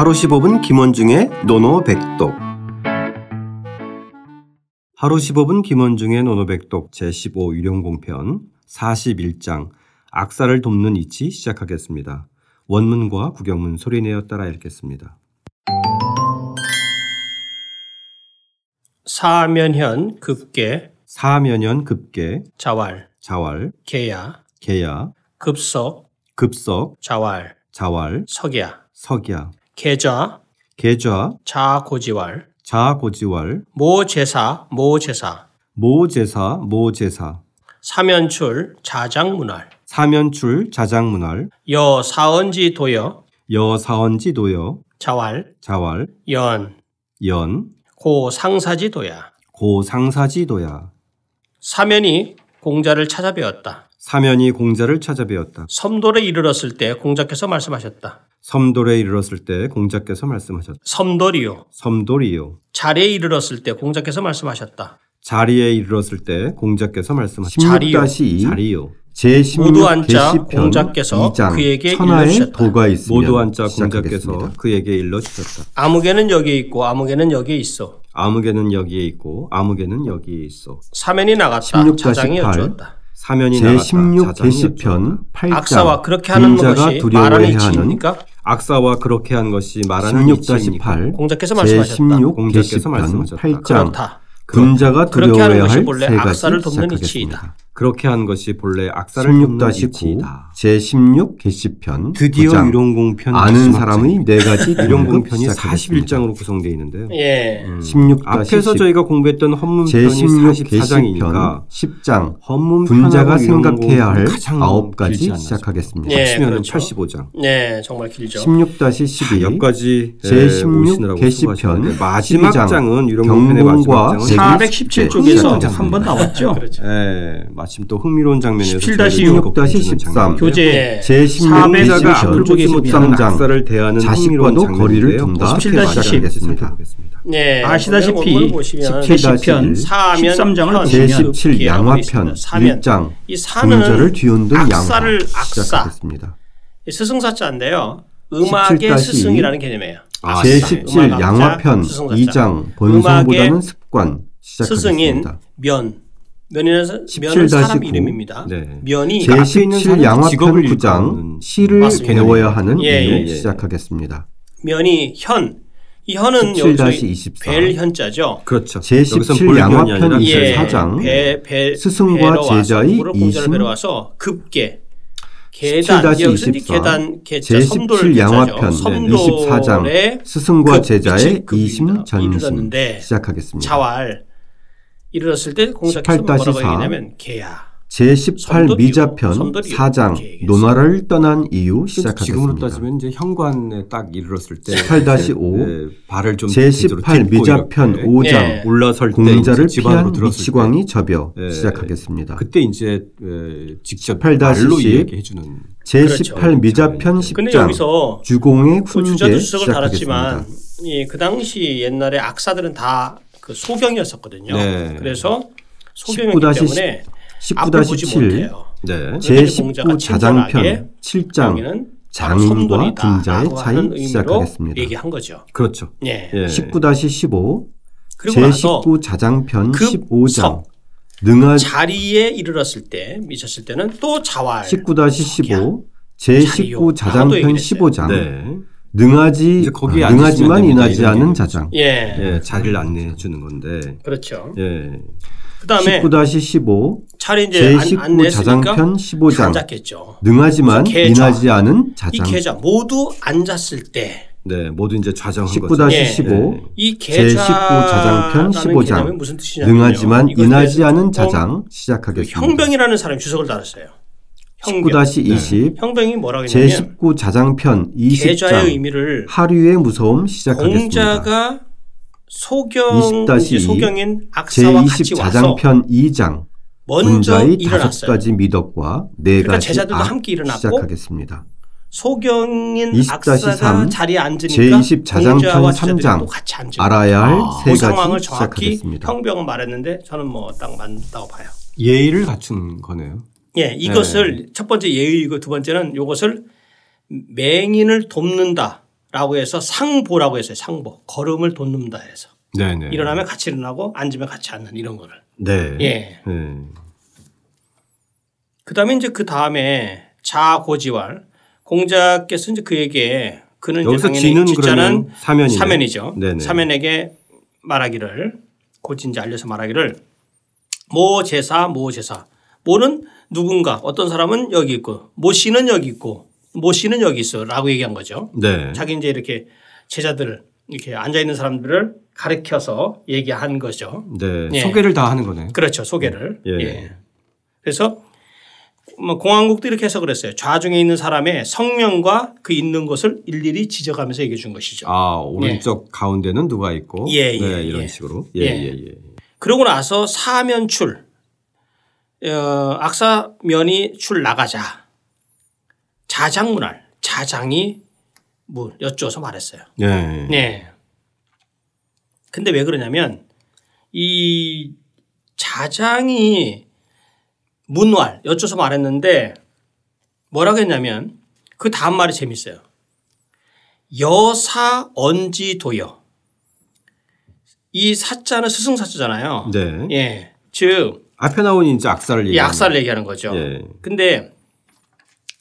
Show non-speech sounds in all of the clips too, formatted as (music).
하루 15분 김원중의 노노백독 하루 15분 김원중의 노노백독 제15 유령공편 41장 악사를 돕는 이치 시작하겠습니다. 원문과 구경문 소리내어 따라 읽겠습니다. 사면현 급계 사면연 급계 자왈 자왈 계야 계야 급석 급석 자왈 자왈 석야 석야 계좌 계좌 자고지왈 자고지왈 모제사 모제사 모제사 모제사. 사면출 자장문활 사면출 자장문활. 여사언지 도여 여사원지 도여. 자왈 자왈 연 연. 고상사지 도야. 고상사지 도야. 사면이 공자를 찾아뵈었다. 사면이 공자를 찾아뵈었다. 섬돌에 이르렀을 때 공자께서 말씀하셨다. 섬돌에 이르렀을 때 공자께서 말씀하셨다. 섬돌이요. 섬돌이요. 자리에 이르렀을 때 공자께서 말씀하셨다. 자리에 이르렀을 때 공자께서 말씀하셨다. 자리요. 16-2 자리요. 제16 모두 게시편 공자께서 2장 그에게 천하의 일러주셨다. 모두 앉자. 공자께서 그에게 일러 주셨다. 아무개는 여기에 있고 아무개는 여기에 있어. 아무개는 여기에 있고 아무개는 여기에 있어. 사면이 나갔다. 16-8 자장이 여쭈었다. 사면이 나갔다. 제16 자장이 게시편 여쭈었다. 8장 악사와 그렇게 하는 것이 말하는 두려워해야 하는 이치입니까? 악사와 그렇게 한 것이 말하는 이치입니까? 16-8 공자께서 말씀하셨다. 제16 공자께서 게시편 말씀하셨다. 8장 그렇다. 하는 두려워해야 것이 할 본래 세 가지 악사를 돕는 시작하겠습니다. 이치이다. 그렇게 한 것이 본래 악사를 돕는 16-9 이치이다. 제16 게시편 드디어 9장 유령공 편 아는 사람의 네 가지 (laughs) 유령공 편이 등급 시작하겠습니다. 41장으로 구성되어 있는데요. 예. 16 앞에서 저희가 공부했던 헌문편이 제16 44장이니까 게시편 10장 헌문편하고 군자가 생각해야 할 아홉 가지 시작하겠습니다. 예, 합치면 그렇죠. 85장. 네, 정말 길죠. 16-12 여기까지 제16 오시느라고 게시편 수고하셨는데 마지막 12장 장은 유령공 편의 경공과 마지막 제- 장은 417쪽에서 네. 한번 나왔죠. (laughs) 그렇죠. 예, 마침 또 흥미로운 장면에서 17-16, 13 교재 네. 제16 400 게시편 앞을 보게 13장 악사를 대하는 흥미로운 자식과도 거리를 둔다. 어떻게 17-10 시작하겠습니다. 네, 아시다시피 오늘 보시면 17-1 사면 13장을 편, 제17 기하고 양화편 있습니다. 사면. 1장 이 사는 군자를 뒤흔든 양화 악사를 악사 시작하겠습니다. 이 스승사자인데요. 음악의 17-2 스승이라는 개념이에요. 아, 제17 음악 양화편 악사, 스승사자. 2장 본성보다는 습관 스승인 시작하겠습니다. 면 면이라는 17-9 면은 사람 이름입니다. 네. 면이 제- 앞에 있는 제17 사람이 양화편 직업을 9장 일컫는 시를 맞습니다. 배워야 하는 예, 이유 예, 예. 시작하겠습니다. 면이 현. 이 현은 17-24. 벨 현자죠. 그렇죠. 제17 여기선 볼면이 양화편 아니라 이 예, 사장, 배, 배, 스승과 제자의 이심 와서 급계 계단 17-24 여기서 이제 계단 계자 제17 섬돌 양화편 계자죠. 네, 24장 섬돌의 스승과 급, 제자의. 이심 전심 시작하겠습니다. 자활 이르렀을 때18-4 뭐라고 얘기냐면 개야 제18 섬돌이요. 미자편 섬돌이요. 4장 이렇게 얘기했어요. 논화를 떠난 이유 지금으로 시작하겠습니다. 따지면 이제 현관에 딱 이르렀을 때 18-5 네, 발을 좀 제대로 제18 딛고 미자편 이렇게 5장 예. 올라설 때 공자를 피한 위치광이 접여 예. 시작하겠습니다. 그때 이제 에, 직접 18-10 말로 이야기해 주는 제18 그렇죠. 미자편 근데 10장 여기서 주공의 그 훈계 주석을 달았지만 시작하겠습니다. 예, 그 당시 옛날에 악사들은 다 그 소경이었었거든요. 네. 그래서 19-10 때문에 앞을 보지 19-17 못해요. 네. 공자가 제19 친절하게 자장편 7장 여기는 장인과 라고 차이 시작하겠습니다. 얘기한 거죠. 그렇죠. 예. 예. 19-15 그리고 나서 제19 자장편 급 15장 석. 능하 자리에 이르렀을 때 미쳤을 때는 또 자활 19-15 자리요. 제19 라고도 자장편 얘기를 했어요. 15장 네. 능하지 이제 거기에 아, 능하지만. 인하지 않은. 자장 예. 예, 자리를 안내해 주는 건데. 그렇죠. 예. 그다음에 19-15 차례 이제 안, 제19 안 냈으니까 자장편 15장 앉았겠죠. 능하지만. 인하지 않은 이 자장 계좌 모두 앉았을 때이 네, 모두 이제 좌정한 거죠. 19-15 예. 제19 자장편 15장. 개념이 무슨 뜻이냐면요. 능하지만 인하지 않은 자장 그 시작하겠습니다. 형병이라는 사람이 주석을 달았어요. 형병. 19-20 형병이 뭐라고 했냐면 제19 자장편 계좌의 20장 의미를 하류의 무서움 시작하겠습니다. 공자가 소경 20-2 이제 소경인 악사와 같이 제20 와서 자장편 2장 먼저 군자의 다섯 일어났어요. 가지 미덕과 네 그러니까 가지 제자들도 악 함께 일어났고 시작하겠습니다. 소경인 20-3 악사가 자리에 앉으니까 제20 자장편 공자와 제자들이 3장 또 같이 앉은 알아야 할 아, 세그 가지 정확히 시작하겠습니다. 형병은 말했는데 저는 뭐 딱 맞다고 봐요. 예의를 갖춘 거네요. 예, 이것을 첫 번째 예의이고 두 번째는 이것을 맹인을 돕는다. 라고 해서 상보라고 했어요. 상보. 걸음을 돋는다 해서. 네네. 일어나면 같이 일어나고 앉으면 같이 앉는 이런 거를. 네. 예. 네. 그다음에 이제 그 다음에 자고지왈 공자께서 이제 그에게 그는 이제 여기서 당연히 그러면 사면이네. 사면이죠. 네네. 사면에게 말하기를 고진지 알려서 말하기를 모 제사 모 제사 모는 누군가 어떤 사람은 여기 있고 모 씨는 여기 있고 모 씨는 여기 있어 라고 얘기한 거죠. 네. 자기 이제 이렇게 제자들 이렇게 앉아 있는 사람들을 가르켜서 얘기한 거죠. 네. 예. 소개를 다 하는 거네요. 그렇죠. 소개를. 예. 예. 그래서 뭐 공항국도 이렇게 해석을 했어요. 좌중에 있는 사람의 성명과 그 있는 곳을 일일이 지적하면서 얘기해 준 것이죠. 아 오른쪽 가운데는 누가 있고 예, 예, 네, 이런 예. 식으로 예. 예예예 예, 그러고 나서 사면출 어, 악사면이 출 나가자 자장문할 자장이 뭐 여쭈어서 말했어요. 예. 네. 근데 왜 그러냐면 이 자장이 문왈 여쭈어서 말했는데 뭐라고 했냐면 그 다음 말이 재밌어요. 여사 언지도여. 이 사자는 스승사자잖아요. 네. 예. 즉, 앞에 나온 이제 악사를 이 얘기하는 악사를 얘기하는 거죠. 예. 근데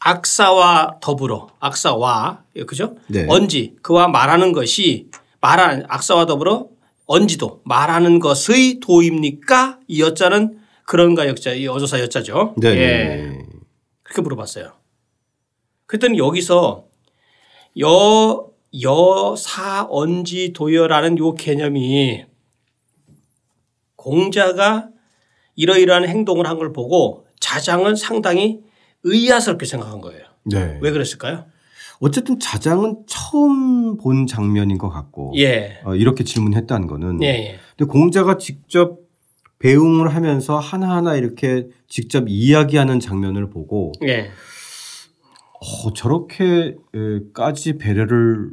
악사와 더불어 악사와 그죠? 네. 언지 그와 말하는 것이 말하는 악사와 더불어 언지도 말하는 것의 도입니까? 이 여자는 그런가 역자 이 어조사 여자죠. 네. 예. 그렇게 물어봤어요. 그랬더니 여기서 여, 여, 사, 언지, 도여라는 요 개념이 공자가 이러이러한 행동을 한 걸 보고 자장은 상당히 의아스럽게 생각한 거예요. 네. 왜 그랬을까요? 어쨌든 자장은 처음 본 장면인 것 같고 예. 어, 이렇게 질문했다는 거는 예, 예. 근데 공자가 직접 배웅을 하면서 하나하나 이렇게 직접 이야기하는 장면을 보고 예. 어, 저렇게까지 배려를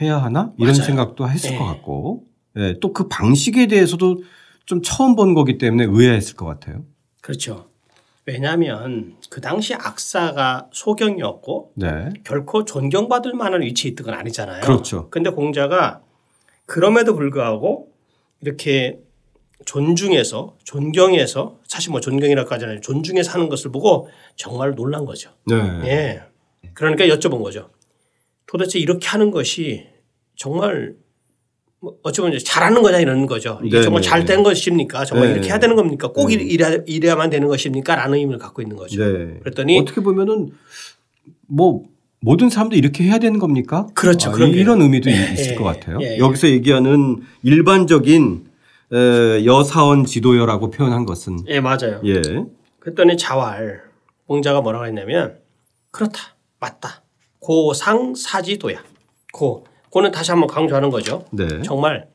해야 하나 이런 맞아요. 생각도 했을 예. 것 같고 예, 또 그 방식에 대해서도 좀 처음 본 거기 때문에 의아했을 것 같아요. 그렇죠. 왜냐하면 그 당시 악사가 소경이었고 네, 결코 존경받을 만한 위치에 있던 건 아니잖아요. 그렇죠. 근데 공자가 그럼에도 불구하고 이렇게 존중해서 존경해서 사실 뭐 존경이라고 하잖아요. 존중해서 하는 것을 보고 정말 놀란 거죠. 네, 예. 그러니까 여쭤본 거죠. 도대체 이렇게 하는 것이 정말 뭐 어찌 보면 이제 잘하는 거냐 이러는 거죠. 이게 네, 정말 네, 잘된 네. 것입니까? 정말 네. 이렇게 해야 되는 겁니까? 꼭 이래, 이래야만 되는 것입니까? 라는 의미를 갖고 있는 거죠. 네. 그랬더니 어떻게 보면은 뭐 모든 사람도 이렇게 해야 되는 겁니까? 그렇죠. 아, 그런 게. 이런 의미도 예, 있을 예, 것 같아요. 예, 예. 여기서 얘기하는 일반적인 에, 여사원 지도여라고 표현한 것은 예, 맞아요. 예, 그랬더니 자왈 공자가 뭐라고 했냐면 그렇다. 맞다. 고상 사지도야. 고. 고는 다시 한번 강조하는 거죠. 네, 정말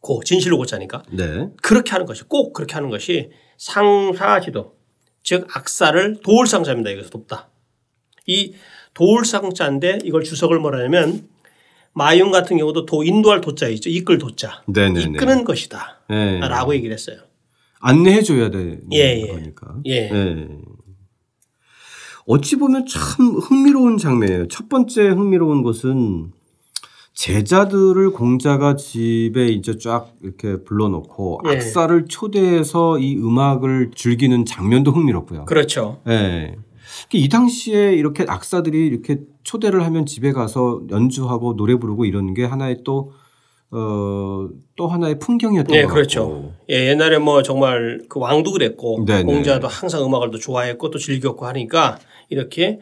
고 진실로 고자니까 네, 그렇게 하는 것이 꼭 그렇게 하는 것이 상사지도 즉 악사를 도울 상자입니다. 여기서 돕다. 이 도울 상자인데 이걸 주석을 뭐라냐면 마윤 같은 경우도 도 인도할 도자 있죠. 이끌 도자. 네, 네, 네. 이끄는 것이다. 네. 라고 얘기를 했어요. 안내해 줘야 되는 예, 예. 거니까. 예. 어찌 보면 참 흥미로운 장면이에요. 첫 번째 흥미로운 것은 제자들을 공자가 집에 이제 쫙 이렇게 불러놓고 예. 악사를 초대해서 이 음악을 즐기는 장면도 흥미롭고요. 그렇죠. 예. 이 당시에 이렇게 악사들이 이렇게 초대를 하면 집에 가서 연주하고 노래 부르고 이러는 게 하나의 또, 어, 또 하나의 풍경이었던 네, 것 그렇죠. 같고. 예, 옛날에 뭐 정말 그 왕도 그랬고 네네. 공자도 항상 음악을 또 좋아했고 또 즐겼고 하니까 이렇게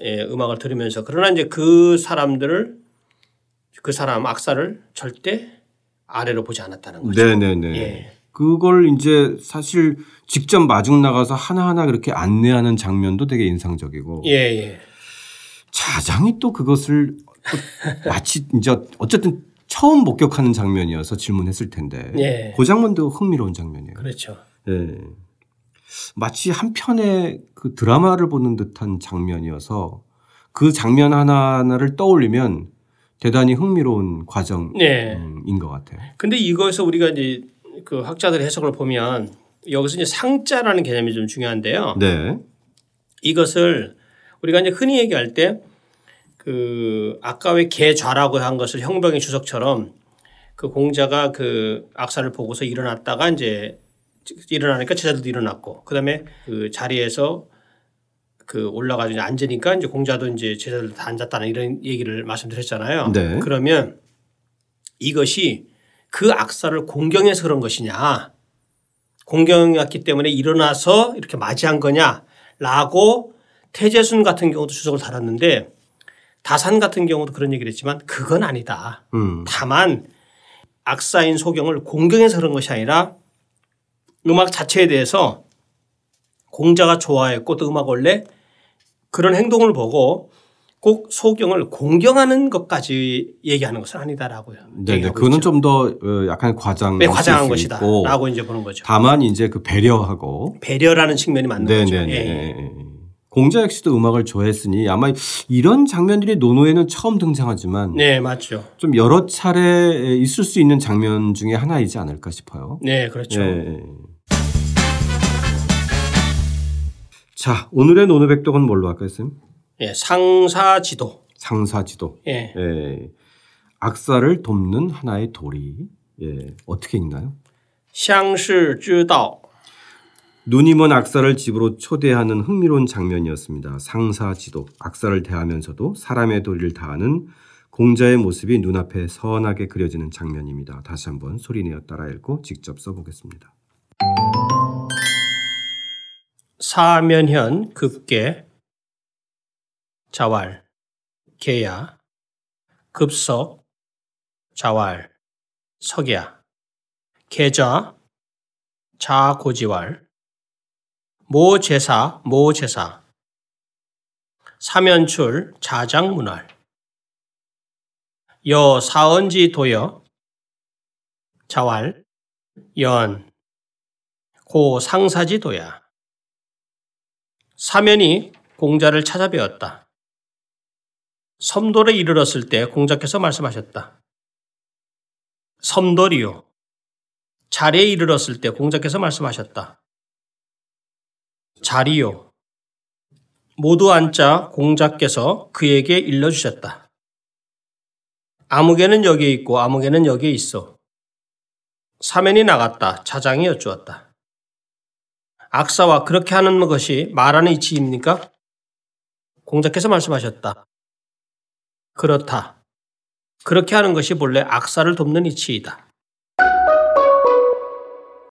예, 음악을 들으면서 그러나 이제 그 사람들을 그 사람 악사를 절대 아래로 보지 않았다는 거죠. 네네네. 예. 그걸 이제 사실 직접 마중 나가서 하나하나 그렇게 안내하는 장면도 되게 인상적이고 예, 예. 자장이 또 그것을 또 (laughs) 마치 이제 어쨌든 처음 목격하는 장면이어서 질문했을 텐데 예. 그 장면도 흥미로운 장면이에요. 그렇죠. 예. 마치 한 편의 그 드라마를 보는 듯한 장면이어서 그 장면 하나하나를 떠올리면 대단히 흥미로운 과정인 네. 것 같아요. 근데 이거에서 우리가 이제 그 학자들의 해석을 보면 여기서 이제 상자라는 개념이 좀 중요한데요. 네. 이것을 우리가 이제 흔히 얘기할 때 그 아까 왜 개좌라고 한 것을 형병의 주석처럼 그 공자가 그 악사를 보고서 일어났다가 이제 일어나니까 제자들도 일어났고 그다음에 그 자리에서 그 올라가서 이제 앉으니까 이제 공자도 이제 제자들 다 앉았다는 이런 얘기를 말씀드렸잖아요. 네. 그러면 이것이 그 악사를 공경해서 그런 것이냐 공경이었기 때문에 일어나서 이렇게 맞이한 거냐라고 태재순 같은 경우도 주석을 달았는데 다산 같은 경우도 그런 얘기를 했지만 그건 아니다. 음. 다만 악사인 소경을 공경해서 그런 것이 아니라 음악 자체에 대해서 공자가 좋아했고 또 음악 원래 그런 행동을 보고 꼭 소경을 공경하는 것까지 얘기하는 것은 아니다라고요. 네, 네. 그거는 있죠. 좀더 어, 약간 과장 네, 과장한 것이다라고 이제 보는 거죠. 다만 이제 그 배려하고 배려라는 측면이 맞는 거죠. 네네네. 예. 공자 역시도 음악을 좋아했으니 아마 이런 장면들이 논어에는 처음 등장하지만 네, 맞죠. 좀 여러 차례 있을 수 있는 장면 중에 하나이지 않을까 싶어요. 네, 그렇죠. 예. 자, 오늘의 노노백독은 뭘로 할까요, 쌤? 예, 상사지도. 상사지도. 예. 예. 악사를 돕는 하나의 도리. 예. 어떻게 읽나요? 상시지도. 누님은 악사를 집으로 초대하는 흥미로운 장면이었습니다. 상사지도, 악사를 대하면서도 사람의 도리를 다하는 공자의 모습이 눈앞에 선하게 그려지는 장면입니다. 다시 한번 소리내어 따라 읽고 직접 써보겠습니다. 사면현 급계 자왈 계야 급석 자왈 석야 계좌 자고지왈 모제사 모제사 사면출 자장문활 여 사언지 도여 자왈 연 고 상사지 도야 사면이 공자를 찾아뵈었다. 섬돌에 이르렀을 때 공자께서 말씀하셨다. 섬돌이요. 자리에 이르렀을 때 공자께서 말씀하셨다. 자리요. 모두 앉자 공자께서 그에게 일러주셨다. 아무개는 여기에 있고 아무개는 여기에 있어. 사면이 나갔다. 자장이 여쭈었다. 악사와 그렇게 하는 것이 말하는 이치입니까? 공자께서 말씀하셨다. 그렇다. 그렇게 하는 것이 본래 악사를 돕는 이치이다.